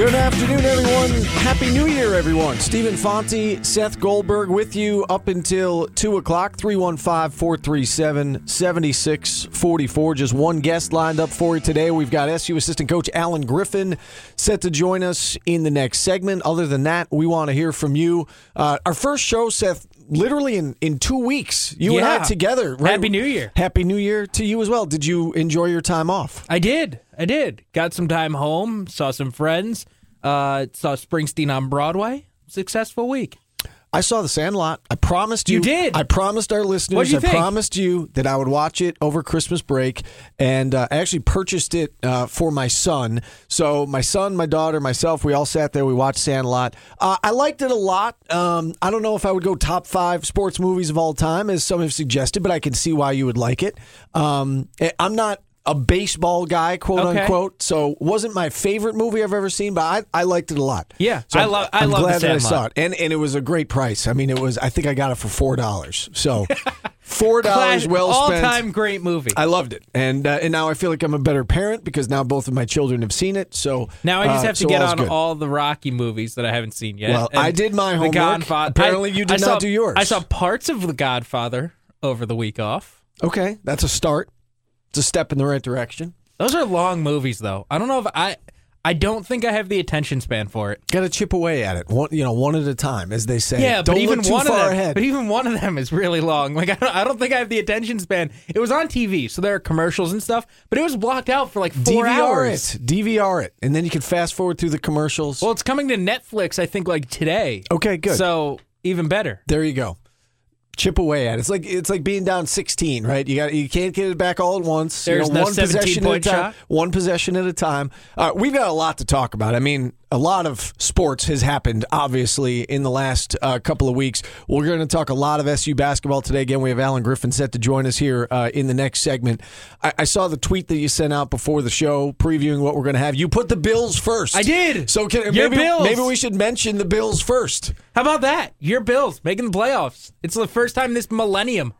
Good afternoon, everyone. Happy New Year, everyone. Stephen Fonte, Seth Goldberg with you up until 2 o'clock, 315 437 7644. Just one guest lined up for you today. We've got SU assistant coach Allen Griffin set to join us in the next segment. Other than that, we want to hear from you. Uh, our first show, Seth, literally in, in two weeks, you and I together. Right? Happy New Year. Happy New Year to you as well. Did you enjoy your time off? I did. I did. Got some time home, saw some friends, uh, saw Springsteen on Broadway. Successful week. I saw The Sandlot. I promised you. You did? I promised our listeners. I think? promised you that I would watch it over Christmas break, and uh, I actually purchased it uh, for my son. So my son, my daughter, myself, we all sat there. We watched Sandlot. Uh, I liked it a lot. Um, I don't know if I would go top five sports movies of all time, as some have suggested, but I can see why you would like it. Um, eh, I'm not. A baseball guy, quote Okay. unquote. So wasn't my favorite movie I've ever seen, but I, I liked it a lot. Yeah, so I love- I The glad that I saw it and and it was a great price. I mean, it was. I think I got it for four dollars. So four dollars well spent. all time great movie. I loved it, and uh, and now I feel like I'm a better parent because now both of my children have seen it. So now I just uh, have to so get on good. all the Rocky movies that I haven't seen yet. Well, I did my The homework. Godfather. Apparently I- you did I not saw- do yours. I saw parts of The Godfather over the week off. Okay, that's a start. It's a step in the right direction. Those are long movies, though. I don't know if I. I don't think I have the attention span for it. Got to chip away at it, one you know, one at a time, as they say. Yeah, don't but even one far of them, ahead. but even one of them is really long. Like I don't, I don't think I have the attention span. It was on TV, so there are commercials and stuff, but it was blocked out for like four DVR hours. it, DVR it, and then you can fast forward through the commercials. Well, it's coming to Netflix, I think, like today. okay, good. So even better. There you go. Chip away at it. It's like it's like being down 16, right? You got you can't get it back all at once. You There's know, the one possession at a 17-point time. shot. One possession at a time. Uh, we've got a lot to talk about. I mean, a lot of sports has happened, obviously, in the last uh, couple of weeks. We're going to talk a lot of SU basketball today. Again, we have Allen Griffin set to join us here uh, in the next segment. I, I saw the tweet that you sent out before the show, previewing what we're going to have. You put the Bills first. I did. So can, Your maybe Bills. maybe we should mention the Bills first. How about that? Your Bills making the playoffs. It's the first time this millennium.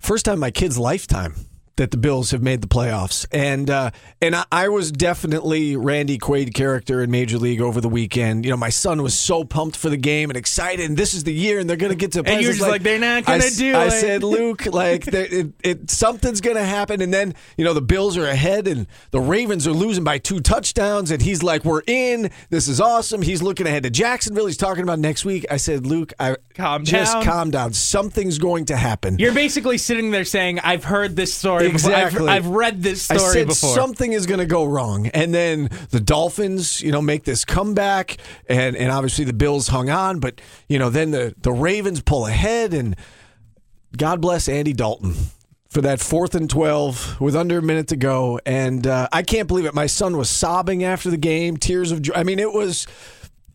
first time in my kid's lifetime that the Bills have made the playoffs, and uh, and I, I was definitely Randy Quaid character in Major League over the weekend. You know, my son was so pumped for the game and excited, and this is the year, and they're going to get to. play. you're just like, "They're not gonna do I it." said, Luke, like it, it, something's going to happen, and then you know the Bills are ahead, and the Ravens are losing by two touchdowns, and he's like, "We're in. This is awesome." He's looking ahead to Jacksonville. He's talking about next week. I said, Luke, I Calm just down. calm down. Something's going to happen. You're basically sitting there saying, "I've heard this story. Exactly. Before. I've, I've read this I story said before." something is going to go wrong, and then the Dolphins, you know, make this comeback, and and obviously the Bills hung on, but you know, then the the Ravens pull ahead, and God bless Andy Dalton for that fourth and twelve with under a minute to go, and uh, I can't believe it. My son was sobbing after the game, tears of joy. I mean, it was.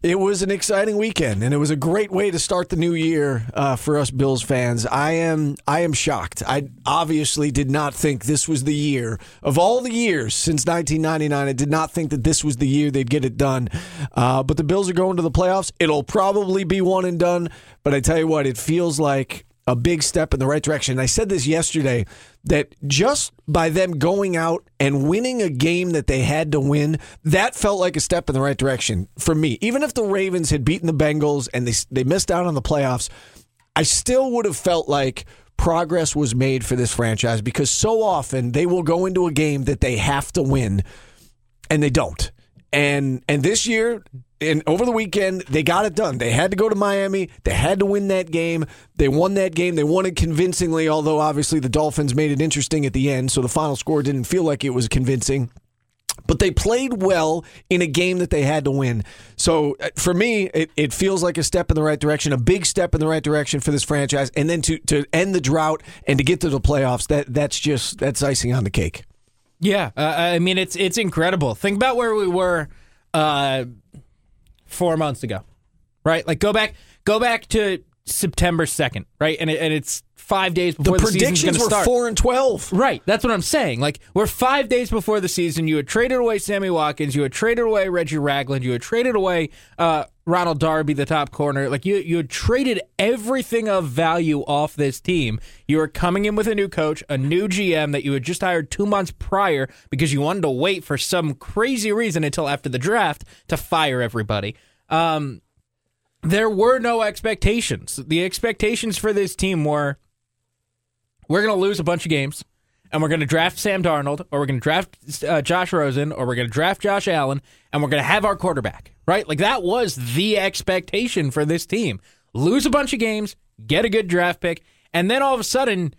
It was an exciting weekend, and it was a great way to start the new year uh, for us Bills fans. I am I am shocked. I obviously did not think this was the year of all the years since 1999. I did not think that this was the year they'd get it done. Uh, but the Bills are going to the playoffs. It'll probably be one and done. But I tell you what, it feels like a big step in the right direction. I said this yesterday that just by them going out and winning a game that they had to win, that felt like a step in the right direction for me. Even if the Ravens had beaten the Bengals and they they missed out on the playoffs, I still would have felt like progress was made for this franchise because so often they will go into a game that they have to win and they don't. And and this year and over the weekend they got it done. They had to go to Miami. They had to win that game. They won that game. They won it convincingly, although obviously the Dolphins made it interesting at the end, so the final score didn't feel like it was convincing. But they played well in a game that they had to win. So uh, for me, it, it feels like a step in the right direction, a big step in the right direction for this franchise. And then to, to end the drought and to get to the playoffs, that that's just that's icing on the cake. Yeah, uh, I mean it's it's incredible. Think about where we were uh, four months ago, right? Like go back, go back to September 2nd, right? And, it, and it's five days before The the, predictions were start. four and twelve. Right. That's what I'm saying. Like, we're five days before the season. You had traded away Sammy Watkins. You had traded away Reggie Ragland. You had traded away uh, Ronald Darby, the top corner. Like, you, you traded everything of value off this team. You were coming in with a new coach, a new GM that you had just hired two months prior because you wanted to wait for some crazy reason until after the draft to fire everybody. Um, there were no expectations. The expectations for this team were we're going to lose a bunch of games, and we're going to draft Sam Darnold, or we're going to draft uh, Josh Rosen, or we're going to draft Josh Allen, and we're going to have our quarterback, right? Like that was the expectation for this team. Lose a bunch of games, get a good draft pick, and then all of a sudden,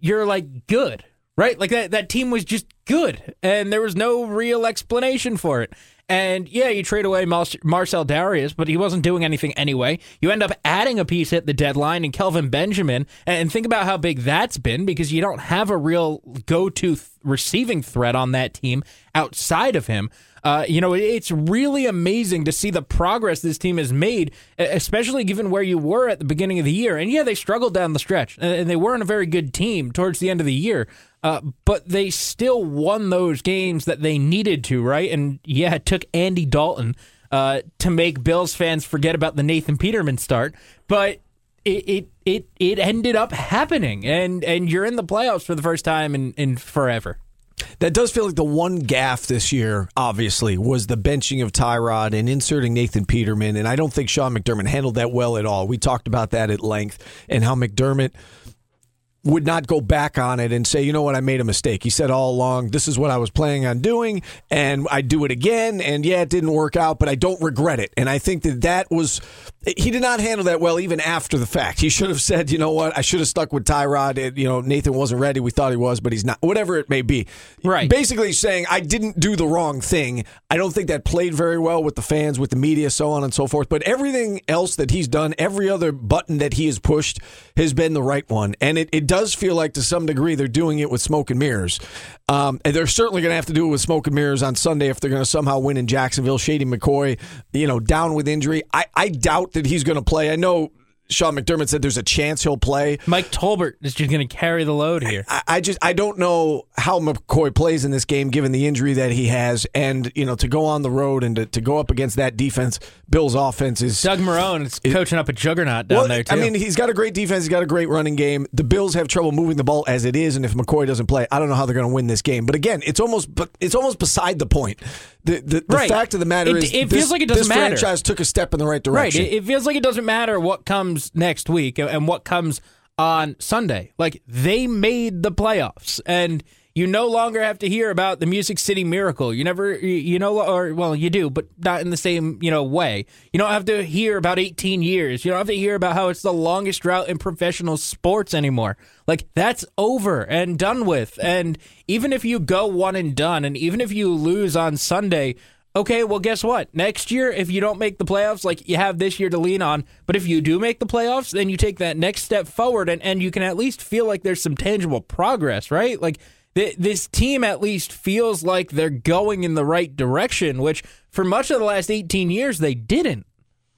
you're like good, right? Like that, that team was just good, and there was no real explanation for it. And yeah, you trade away Mar- Marcell Dareus, but he wasn't doing anything anyway. You end up adding a piece at the deadline in Kelvin Benjamin, and think about how big that's been because you don't have a real go-to th- receiving threat on that team outside of him. Uh, you know, it's really amazing to see the progress this team has made, especially given where you were at the beginning of the year. And yeah, they struggled down the stretch, and and they weren't a very good team towards the end of the year. Uh, but they still won those games that they needed to, right? And yeah, it took Andy Dalton uh, to make Bills fans forget about the Nathan Peterman start, but it it it, it ended up happening, and and you're in the playoffs for the first time in, in forever. That does feel like the one gaff this year, obviously, was the benching of Tyrod and inserting Nathan Peterman. And I don't think Sean McDermott handled that well at all. We talked about that at length and how McDermott would not go back on it and say, you know what, I made a mistake. He said all along, this is what I was planning on doing, and I do it again. And yeah, it didn't work out, but I don't regret it. And I think that that was, he did not handle that well even after the fact. He should have said, you know what, I should have stuck with Tyrod. It, you know, Nathan wasn't ready. We thought he was, but he's not. Whatever it may be. Right. Basically saying, I didn't do the wrong thing. I don't think that played very well with the fans, with the media, so on and so forth. But everything else that he's done, every other button that he has pushed has been the right one. And it, it does feel like to some degree they're doing it with smoke and mirrors. Um, and they're certainly going to have to do it with smoke and mirrors on Sunday if they're going to somehow win in Jacksonville. Shady McCoy, you know, down with injury. I, I doubt that he's going to play. I know Sean McDermott said there's a chance he'll play. Mike Tolbert is just going to carry the load here. I, I just I don't know how McCoy plays in this game given the injury that he has, and you know to go on the road and to, to go up against that defense, Bill's offense is. Doug Marrone is coaching up a juggernaut down Well, there too. I mean, he's got a great defense. He's got a great running game. The Bills have trouble moving the ball as it is, and if McCoy doesn't play, I don't know how they're going to win this game. But again, it's almost but it's almost beside the point. The the, the Right. fact of the matter It- is, it this, feels like it doesn't this matter. franchise took a step in the right Right. direction. It, it feels like it doesn't matter what comes next week and what comes on Sunday. Like they made the playoffs, and you no longer have to hear about the Music City Miracle. You never, you, you know, or well, you do, but not in the same you know way. You don't have to hear about 18 years. You don't have to hear about how it's the longest drought in professional sports anymore. Like that's over and done with. And even if you go one and done, and even if you lose on Sunday. Okay, well, guess what? Next year, if you don't make the playoffs, like you have this year to lean on, but if you do make the playoffs, then you take that next step forward and, and you can at least feel like there's some tangible progress, right? Like th- this team at least feels like they're going in the right direction, which for much of the last 18 years, they didn't.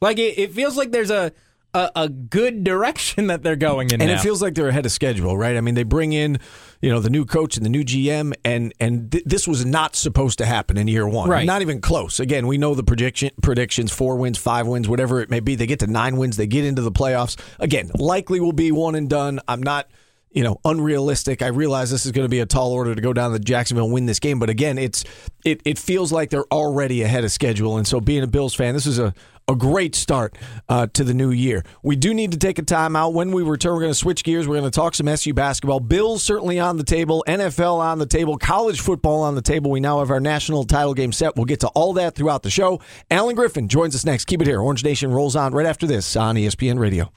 Like it, it feels like there's a, a, a good direction that they're going in and now. it feels like they're ahead of schedule, right? I mean, they bring in, you know, the new coach and the new GM, and and th- this was not supposed to happen in year one, Right. Not even close. Again, we know the prediction predictions: four wins, five wins, whatever it may be. They get to nine wins, they get into the playoffs. Again, likely will be one and done. I'm not. You know, unrealistic. I realize this is going to be a tall order to go down to Jacksonville and win this game, but again, it's it it feels like they're already ahead of schedule. And so, being a Bills fan, this is a a great start uh, to the new year. We do need to take a timeout. When we return, we're going to switch gears. We're going to talk some SU basketball. Bills certainly on the table, NFL on the table, college football on the table. We now have our national title game set. We'll get to all that throughout the show. Allen Griffin joins us next. Keep it here. Orange Nation rolls on right after this on ESPN Radio.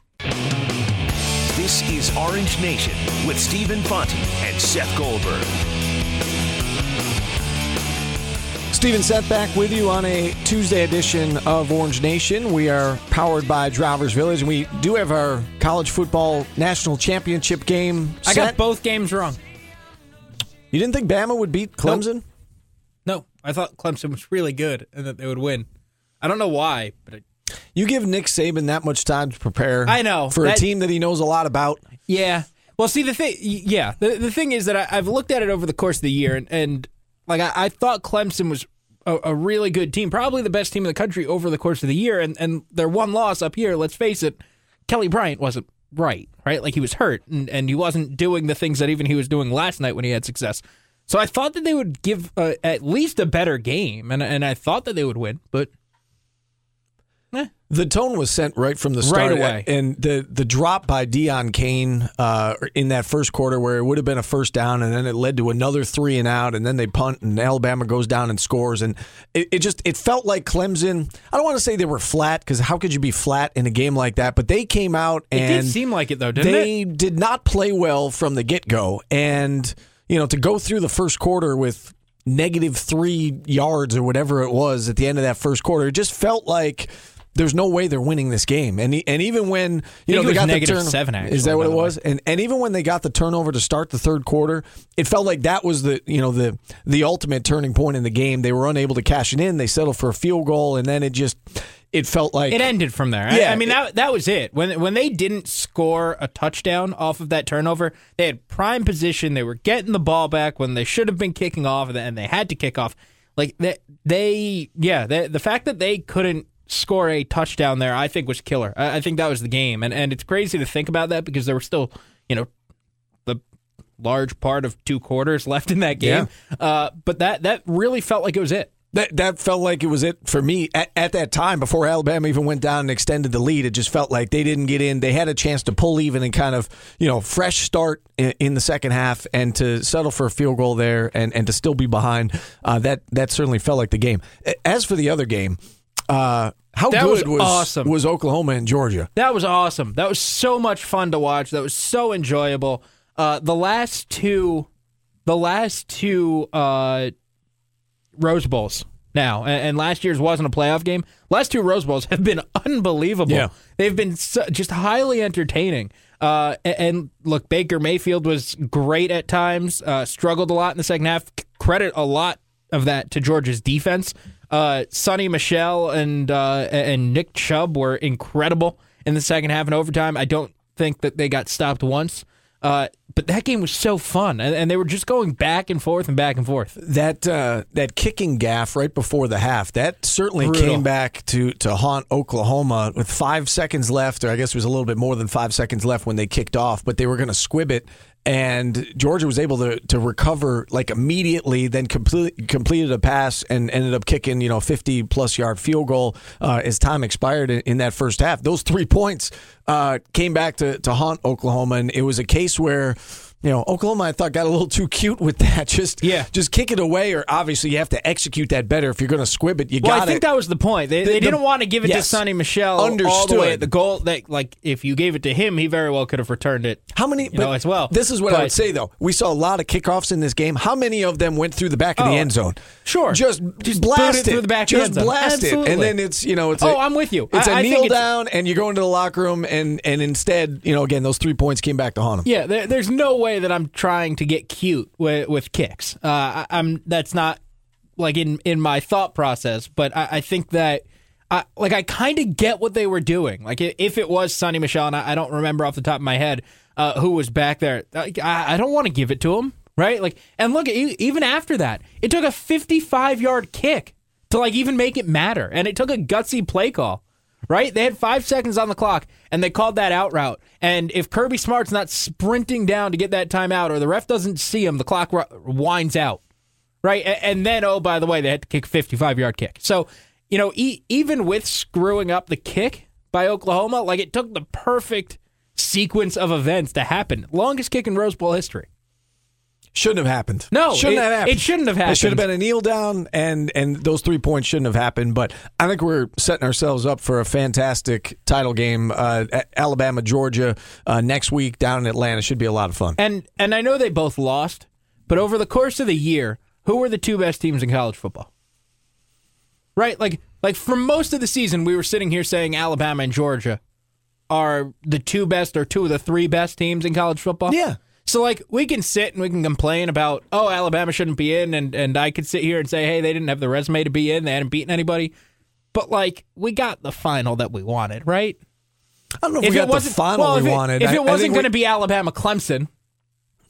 This is Orange Nation with Stephen Fonte and Seth Goldberg. Stephen Seth back with you on a Tuesday edition of Orange Nation. We are powered by Drivers Village, and we do have our college football national championship game. I got both games wrong. You didn't think Bama would beat Clemson? No, I thought Clemson was really good and that they would win. I don't know why, but it, You give Nick Saban that much time to prepare. I know, for that- a team that he knows a lot about. Yeah. Well, see the thing. Yeah, the the thing is that I, I've looked at it over the course of the year, and, and like I, I thought Clemson was a, a really good team, probably the best team in the country over the course of the year, and and their one loss up here. Let's face it, Kelly Bryant wasn't right, right? Like he was hurt, and and he wasn't doing the things that even he was doing last night when he had success. So I thought that they would give uh, at least a better game, and and I thought that they would win, but The tone was sent right from the start, Right away. and the the drop by Deon Cain uh, in that first quarter, where it would have been a first down, and then it led to another three and out, and then they punt, and Alabama goes down and scores, and it, it just it felt like Clemson. I don't want to say they were flat because how could you be flat in a game like that? But they came out it and did seem like it though, didn't it? they did not play well from the get go, and you know to go through the first quarter with negative three yards or whatever it was at the end of that first quarter, it just felt like. There's no way they're winning this game, and and even when you know they got negative the turn, seven, actually, is that what it the way. was? And and even when they got the turnover to start the third quarter, it felt like that was the you know the the ultimate turning point in the game. They were unable to cash it in. They settled for a field goal, and then it just it felt like It ended from there. I- Yeah, I, mean it- that that was it. When when they didn't score a touchdown off of that turnover, they had prime position. They were getting the ball back when they should have been kicking off, and they had to kick off. Like they, they yeah, they, the fact that they couldn't score a touchdown there, I think was killer. I, I think that was the game, and and it's crazy to think about that because there were still you know the large part of two quarters left in that game. Uh, but that that really felt like it was it. That that felt like it was it for me at, at that time before Alabama even went down and extended the lead. It just felt like they didn't get in. They had a chance to pull even and kind of you know fresh start in, in the second half and to settle for a field goal there and, and to still be behind. Uh, that that certainly felt like the game. As for the other game, uh, how That good was awesome. was Oklahoma and Georgia? That was awesome. That was so much fun to watch. That was so enjoyable. Uh, the last two, the last two uh, Rose Bowls now, and, and last year's wasn't a playoff game. Last two Rose Bowls have been unbelievable. Yeah. They've been so, just highly entertaining. Uh, a- and, look, Baker Mayfield was great at times. Uh, struggled a lot in the second half. Credit a lot of that to Georgia's defense. Uh, Sony Michel and uh, and Nick Chubb were incredible in the second half and overtime. I don't think that they got stopped once. Uh, but that game was so fun, and, and they were just going back and forth and back and forth. that uh, that kicking gaff right before the half that certainly Brutal. came back to to haunt Oklahoma with five seconds left, or I guess it was a little bit more than five seconds left when they kicked off, but they were going to squib it. And Georgia was able to, to recover like immediately, then complete, completed a pass and ended up kicking you know fifty plus yard field goal uh, as time expired in, in that first half. Those three points uh, came back to, to haunt Oklahoma, and it was a case where you know Oklahoma I thought got a little too cute with that. Just Yeah. just kick it away, or obviously you have to execute that better if you're going to squib it. You got. Well, got I think it. that was the point. They, The- they didn't want to give it to yes. Sony Michel all the way Understood. at the goal. That like if you gave it to him, he very well could have returned it. How many? you know, as well. This is what I would say though. We saw a lot of kickoffs in this game. How many of them went through the back of the Oh, end zone? sure. just Just blast it through the back of the Just end zone. blast it, and then it's you know it's. Oh, I'm with you. It's I- a I kneel down, and you go into the locker room, and and instead, you know, again, those three points came back to haunt them. Yeah, there, there's no way that I'm trying to get cute with, with kicks. Uh, I, I'm that's not like in in my thought process. But I, I think that. I, like I kind of get what they were doing. Like if it was Sony Michel, and I, I don't remember off the top of my head uh, who was back there. I, I don't want to give it to him, right? Like, and look, even after that, it took a 55 yard kick to like even make it matter, and it took a gutsy play call. Right? They had five seconds on the clock, and they called that out route. And if Kirby Smart's not sprinting down to get that timeout, or the ref doesn't see him, the clock winds out. Right? And then, oh, by the way, they had to kick a 55 yard kick. So, you know, e- even with screwing up the kick by Oklahoma, like it took the perfect sequence of events to happen. Longest kick in Rose Bowl history. Shouldn't have happened. No, shouldn't it- have happened. it shouldn't have happened. It should have been a kneel down, and and those three points shouldn't have happened. But I think we're setting ourselves up for a fantastic title game. Uh, Alabama, Georgia uh, next week down in Atlanta should be a lot of fun. And and I know they both lost, but over the course of the year, who were the two best teams in college football? Right? Like like for most of the season we were sitting here saying Alabama and Georgia are the two best or two of the three best teams in college football. Yeah. So like we can sit and we can complain about oh Alabama shouldn't be in and and I could sit here and say hey they didn't have the resume to be in they hadn't beaten anybody. but like we got the final that we wanted, right? I don't know if, we got the final well, we if it, wanted. If I- I it wasn't going to be Alabama Clemson,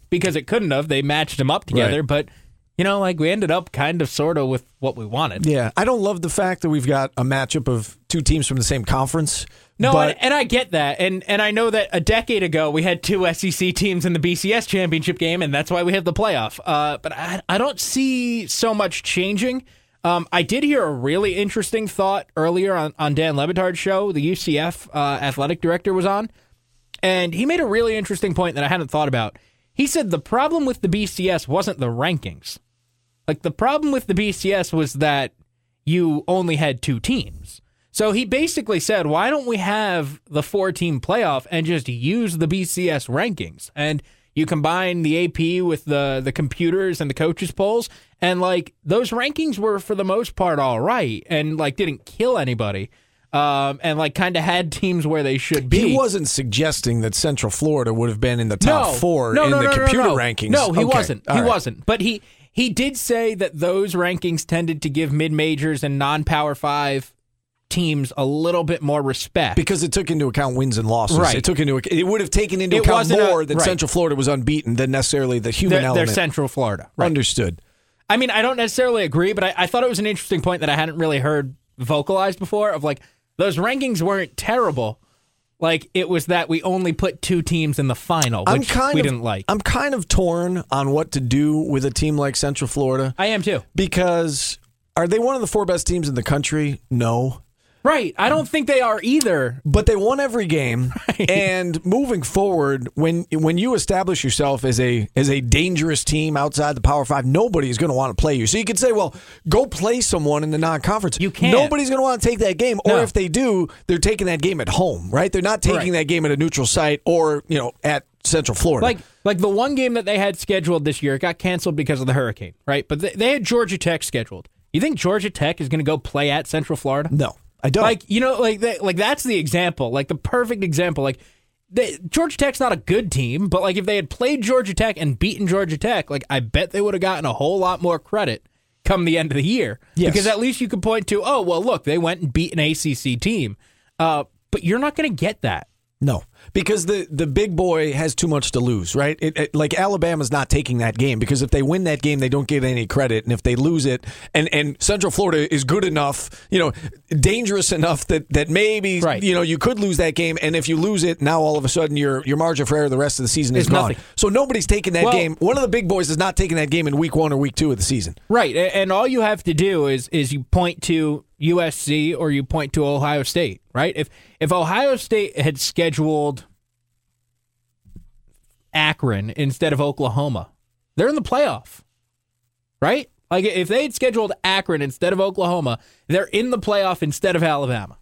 because it couldn't have, they matched them up together. Right. But you know, like we ended up kind of sort of with what we wanted. Yeah, I don't love the fact that we've got a matchup of two teams from the same conference. No, but and, and I get that, and and I know that a decade ago we had two SEC teams in the BCS championship game, and that's why we have the playoff. Uh, but I I don't see so much changing. Um, I did hear a really interesting thought earlier on, on Dan Le Batard's show. The UCF uh, athletic director was on, and he made a really interesting point that I hadn't thought about. He said the problem with the BCS wasn't the rankings. Like the problem with the BCS was that you only had two teams. So he basically said, why don't we have the four team playoff and just use the BCS rankings? And you combine the AP with the the computers and the coaches polls and like those rankings were for the most part all right and like didn't kill anybody. Um, and like kind of had teams where they should be. he wasn't suggesting that Central Florida would have been in the top no, four no, in no, the computer rankings. No, he Okay, wasn't. all He right. wasn't. But he he did say that those rankings tended to give mid majors and non power five teams a little bit more respect. because it took into account wins and losses. Right. It took into it would have taken into It account wasn't a- more that right. Central Florida was unbeaten than necessarily the human they're, they're. Central Florida. Right. Understood. I mean, I don't necessarily agree, but I, I thought it was an interesting point that I hadn't really heard vocalized before. Of like those rankings weren't terrible. Like it was that we only put two teams in the final, I'm which kind we of didn't like. I'm kind of torn on what to do with a team like Central Florida I am too. because are they one of the four best teams in the country? No. Right. I don't think they are either. But they won every game, and moving forward, when when you establish yourself as a as a dangerous team outside the Power Five, nobody is going to want to play you. So you could say, well, go play someone in the non-conference. You can't. Nobody's going to want to take that game, or if they do, they're taking that game at home, right? They're not taking Right. that game at a neutral site or you know at Central Florida. Like like the one game that they had scheduled this year it got canceled because of the hurricane, right? But they, they had Georgia Tech scheduled. You think Georgia Tech is going to go play at Central Florida? no, I don't. Like you know, like that, like that's the example, like the perfect example. Like they, Georgia Tech's not a good team, but like if they had played Georgia Tech and beaten Georgia Tech, like I bet they would have gotten a whole lot more credit come the end of the year. Yes. Because at least you could point to, oh well, look, they went and beat an ACC team. Uh, but you're not going to get that. No, because the the big boy has too much to lose, right? It, it- like Alabama's not taking that game because if they win that game, they don't get any credit, and if they lose it, and and Central Florida is good enough, you know, dangerous enough that that maybe Right. you know you could lose that game, and if you lose it, now all of a sudden your your margin for error the rest of the season is gone. nothing. So nobody's taking that Well- game. One of the big boys is not taking that game in week one or week two of the season. Right, and all you have to do is is you point to USC or you point to Ohio State, right? If if Ohio State had scheduled Akron instead of Oklahoma, they're in the playoff. Right? Like if they had scheduled Akron instead of Oklahoma, they're in the playoff instead of Alabama.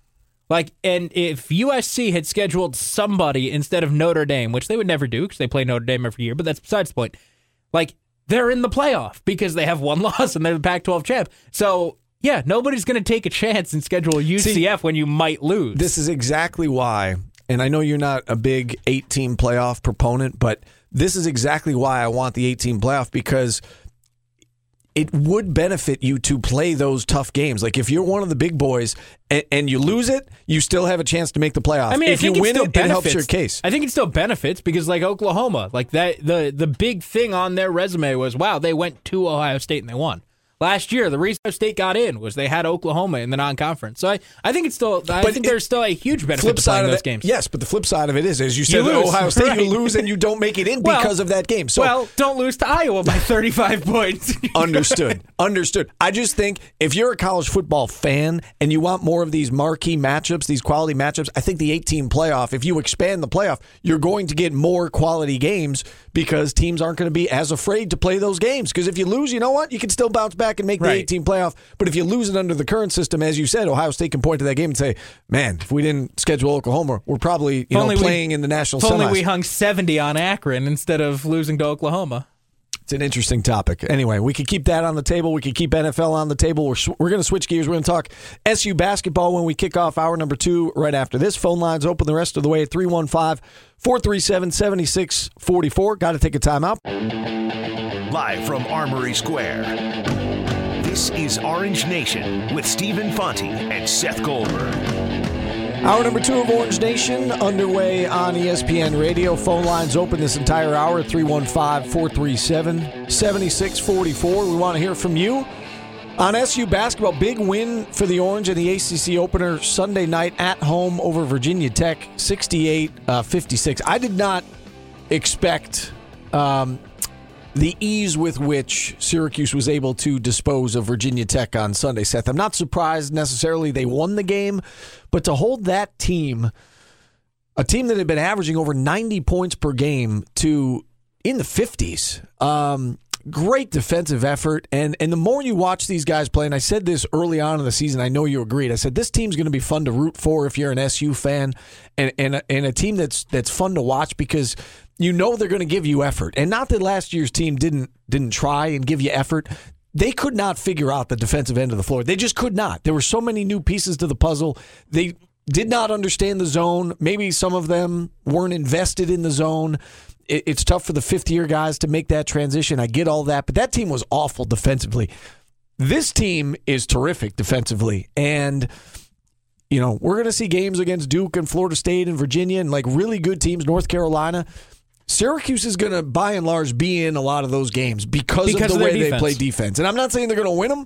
Like and if USC had scheduled somebody instead of Notre Dame, which they would never do because they play Notre Dame every year, but that's besides the point like they're in the playoff because they have one loss and they're the Pac-12 champ. So yeah, nobody's going to take a chance and schedule UCF when you might lose. This is exactly why, and I know you're not a big eight team playoff proponent, but this is exactly why I want the eight team playoff because it would benefit you to play those tough games. Like if you're one of the big boys and, and you lose it, you still have a chance to make the playoff. I mean, if I you win it, benefits. it helps your case. I think it still benefits because, like Oklahoma, like that, the the big thing on their resume was, wow, they went to Ohio State and they won. Last year, the reason Ohio State got in was they had Oklahoma in the non-conference. So I, I think it's still, I But think it- there's still a huge benefit Flip to side of those games. yes, but the flip side of it is, as you said, You Ohio State, right. you lose and you don't make it in Well- because of that game. So well, don't lose to Iowa by 35 points. Understood. Understood. I just think if you're a college football fan and you want more of these marquee matchups, these quality matchups, I think the 18 playoff, if you expand the playoff, you're going to get more quality games because teams aren't going to be as afraid to play those games. Because if you lose, you know what? You can still bounce back and make the 18 playoff. But if you lose it under the current system, as you said, Ohio State can point to that game and say, man, if we didn't schedule Oklahoma, we're probably you know, only we- playing in the national if only semis. we hung 70 on Akron instead of losing to Oklahoma. It's an interesting topic. Anyway, we could keep that on the table. We could keep NFL on the table. We're, sw- we're going to switch gears. We're going to talk SU basketball when we kick off hour number two right after this. Phone lines open the rest of the way at 315 437 7644. Got to take a timeout. Live from Armory Square. This is Orange Nation with Stephen Fonte and Seth Goldberg. Hour number two of Orange Nation underway on ESPN Radio. Phone lines open this entire hour 315 437 7644. We want to hear from you on SU basketball. Big win for the Orange in the ACC opener Sunday night at home over Virginia Tech 68 uh, 56. I did not expect. Um, the ease with which Syracuse was able to dispose of Virginia Tech on Sunday, Seth. I'm not surprised necessarily they won the game, but to hold that team, a team that had been averaging over 90 points per game, to in the 50s, um, great defensive effort. And and the more you watch these guys play, and I said this early on in the season, I know you agreed. I said this team's going to be fun to root for if you're an SU fan, and and and a team that's that's fun to watch because you know they're going to give you effort. And not that last year's team didn't didn't try and give you effort. They could not figure out the defensive end of the floor. They just could not. There were so many new pieces to the puzzle. They did not understand the zone. Maybe some of them weren't invested in the zone. It, it's tough for the fifth year guys to make that transition. I get all that, but that team was awful defensively. This team is terrific defensively. And you know, we're going to see games against Duke and Florida State and Virginia and like really good teams, North Carolina. Syracuse is going to, by and large, be in a lot of those games because, Because of of the their way they play defense. And I'm not saying they're going to win them,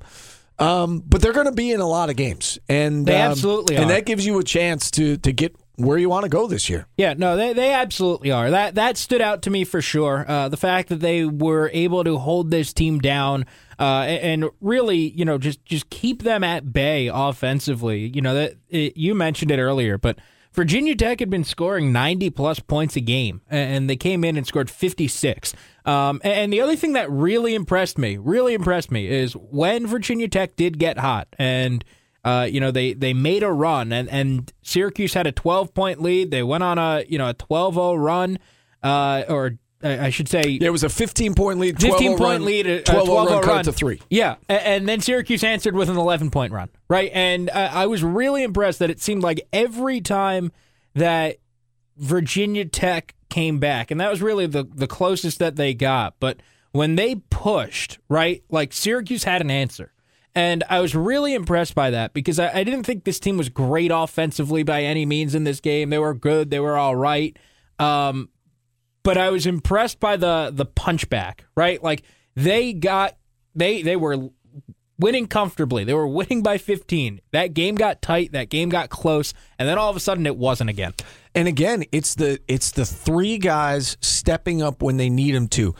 um, but they're going to be in a lot of games. And They um, absolutely and that gives you a chance to to get where you want to go this year. Yeah, no, they they absolutely are. That that stood out to me for sure. Uh, the fact that they were able to hold this team down uh, and really, you know, just just keep them at bay offensively. You know that it, you mentioned it earlier, but Virginia Tech had been scoring ninety plus points a game, and they came in and scored fifty six. Um, and the other thing that really impressed me, really impressed me, is when Virginia Tech did get hot and. Uh, you know, they, they made a run, and, and Syracuse had a 12 point lead. They went on a you know a 12 0 run, uh, or I should say, It was a 15 point lead, 12 15 point run, lead, a 12 12 run, cut run it to three. Yeah, and then Syracuse answered with an 11 point run, right? And I was really impressed that it seemed like every time that Virginia Tech came back, and that was really the the closest that they got, but when they pushed, right, like Syracuse had an answer. And I was really impressed by that because I, I didn't think this team was great offensively by any means in this game. They were good, they were all right. Um, but I was impressed by the the punchback, right? Like they got they they were winning comfortably. They were winning by 15. That game got tight, that game got close, and then all of a sudden it wasn't again. And again, it's the it's the three guys stepping up when they need them to.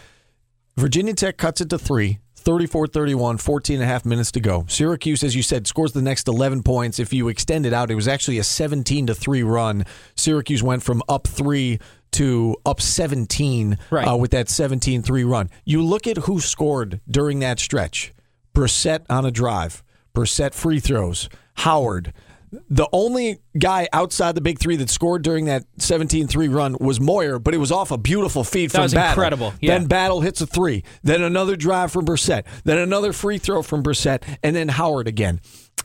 Virginia Tech cuts it to three. 34-31, 14 and a half minutes to go. Syracuse, as you said, scores the next 11 points. If you extend it out, it was actually a 17 to 3 run. Syracuse went from up 3 to up 17 Right. uh, with that 17-3 run. You look at who scored during that stretch. Brissett on a drive. Brissett free throws. Howard. The only guy outside the big three that scored during that 17-3 run was Moyer, but it was off a beautiful feed That from was Battle. incredible, yeah. Then Battle hits a three. Then another drive from Brissett. Then another free throw from Brissett. And then Howard again.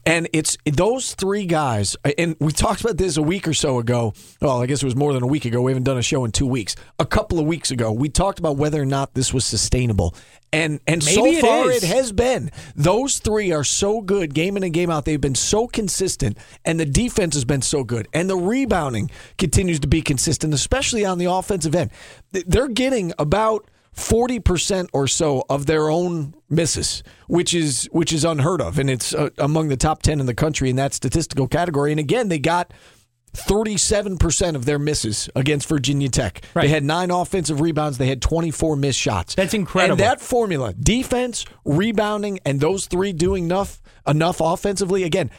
And it's those three guys. And we talked about this a week or so ago. Well, I guess it was more than a week ago. We haven't done a show in two weeks. A couple of weeks ago, we talked about whether or not this was sustainable. And and so it far is. it has been. Those three are so good, game in and game out. They've been so consistent, and the defense has been so good, and the rebounding continues to be consistent, especially on the offensive end. They're getting about forty percent or so of their own misses, which is which is unheard of, and it's uh, among the top ten in the country in that statistical category. And again, they got. 37% of their misses against Virginia Tech. Right. They had nine offensive rebounds. They had 24 missed shots. That's incredible. And that formula, defense, rebounding, and those three doing enough enough offensively. Again,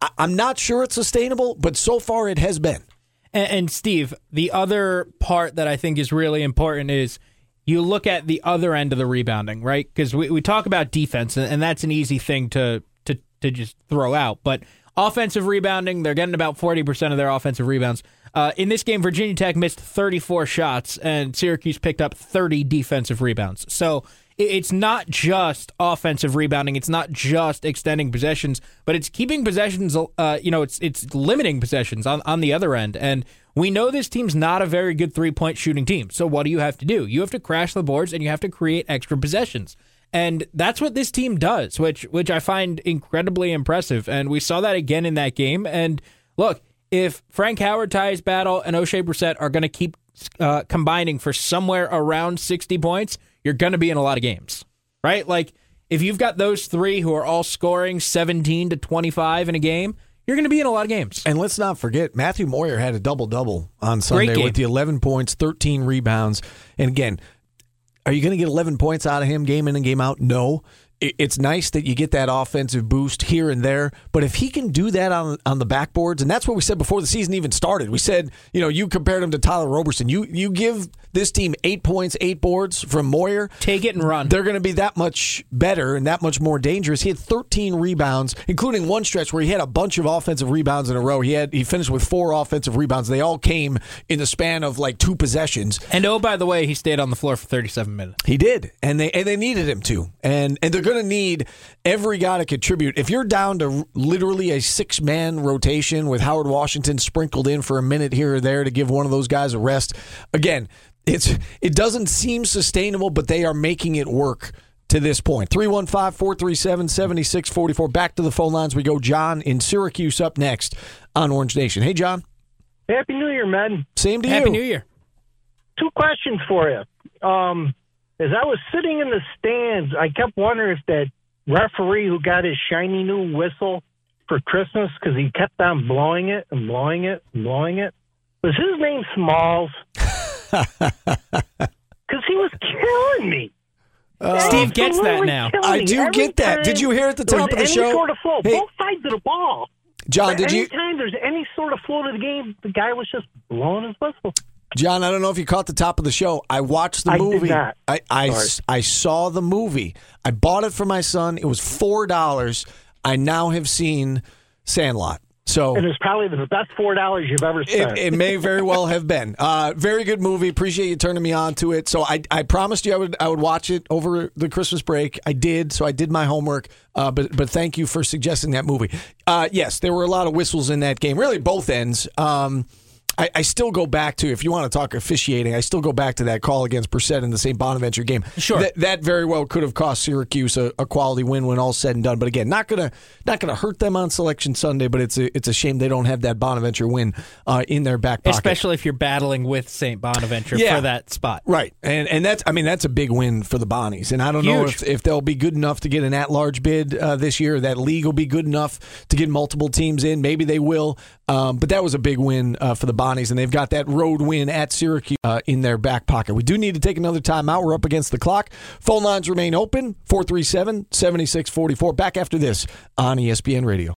I, I'm not sure it's sustainable, but so far it has been. And, and Steve, the other part that I think is really important is you look at the other end of the rebounding, right? Because we, we talk about defense, and, that's an easy thing to, to to just throw out. But offensive rebounding, they're getting about forty percent of their offensive rebounds. Uh, in this game, Virginia Tech missed thirty four shots, and Syracuse picked up thirty defensive rebounds. So it- it's not just offensive rebounding. It's not just extending possessions, but it's keeping possessions. Uh, you know, it's it's limiting possessions on on the other end. And we know this team's not a very good three point shooting team. So what do you have to do? You have to crash the boards and you have to create extra possessions. and that's what this team does, which which I find incredibly impressive. And we saw that again in that game. And look, if Frank Howard, Tyus Battle, and Oshae Brissett are going to keep uh, combining for somewhere around 60 points, you're going to be in a lot of games, right? Like if you've got those three who are all scoring 17 to 25 in a game, you're going to be in a lot of games. And let's not forget, Matthew Moyer had a double double on Sunday with the 11 points, 13 rebounds. And again, are you going to get 11 points out of him game in and game out? No. It- It's nice that you get that offensive boost here and there, but if he can do that on on the backboards, and that's what we said before the season even started. We said, you know, you compared him to Tyler Roberson. You you give this team eight points, eight boards from Moyer. Take it and run. They're going to be that much better and that much more dangerous. He had 13 rebounds, including one stretch where he had a bunch of offensive rebounds in a row. He had he finished with four offensive rebounds. They all came in the span of like two possessions. And oh, by the way, he stayed on the floor for 37 minutes. He did, and they and they needed him to, and and they're going to need every guy to contribute. If you're down to literally a six man rotation with Howard Washington sprinkled in for a minute here or there to give one of those guys a rest, again, it's it doesn't seem sustainable, but they are making it work. To this point, 315 437 7644. Back to the phone lines we go. John in Syracuse up next on Orange Nation. Hey, John. Happy New Year, man. Same to Happy you. Happy New Year. Two questions for you. Um, as I was sitting in the stands, I kept wondering if that referee who got his shiny new whistle for Christmas because he kept on blowing it and blowing it and blowing it was his name Smalls. Because he was killing me. Uh, Steve gets that now. I do Every get that. time Did you hear at the top of the any show? sort of flow, Hey. both sides of the ball. John, did you Anytime there's any sort of flow to the game, the guy was just blowing his whistle. John, I don't know if you caught the top of the show. I watched the I did movie. not. I I, I saw the movie. I bought it for my son. It was four dollars. I now have seen Sandlot. So And it's probably the best four dollars you've ever spent. it, it may very well have been. Uh, very good movie. Appreciate you turning me on to it. So I, I promised you I would I would watch it over the Christmas break. I did. So I did my homework. Uh, but but thank you for suggesting that movie. Uh, yes, there were a lot of whistles in that game. Really, both ends. Um, I, I still go back to if you want to talk officiating, I still go back to that call against Brissett in the St. Bonaventure game. Sure. that, that very well could have cost Syracuse a, a quality win when all's said and done. But again, not gonna not gonna hurt them on Selection Sunday. But it's a it's a shame they don't have that Bonaventure win uh, in their back pocket. Especially if you're battling with St. Bonaventure Yeah. for that spot. Right, and and that's I mean that's a big win for the Bonnies, and I don't know if, if they'll be good enough to get an at large bid uh, this year. That league will be good enough to get multiple teams in. Maybe they will, um, but that was a big win uh, for the Bonnies, and they've got that road win at Syracuse uh, in their back pocket. We do need to take another timeout. We're up against the clock. Phone lines remain open 437 7644. Back after this on ESPN Radio.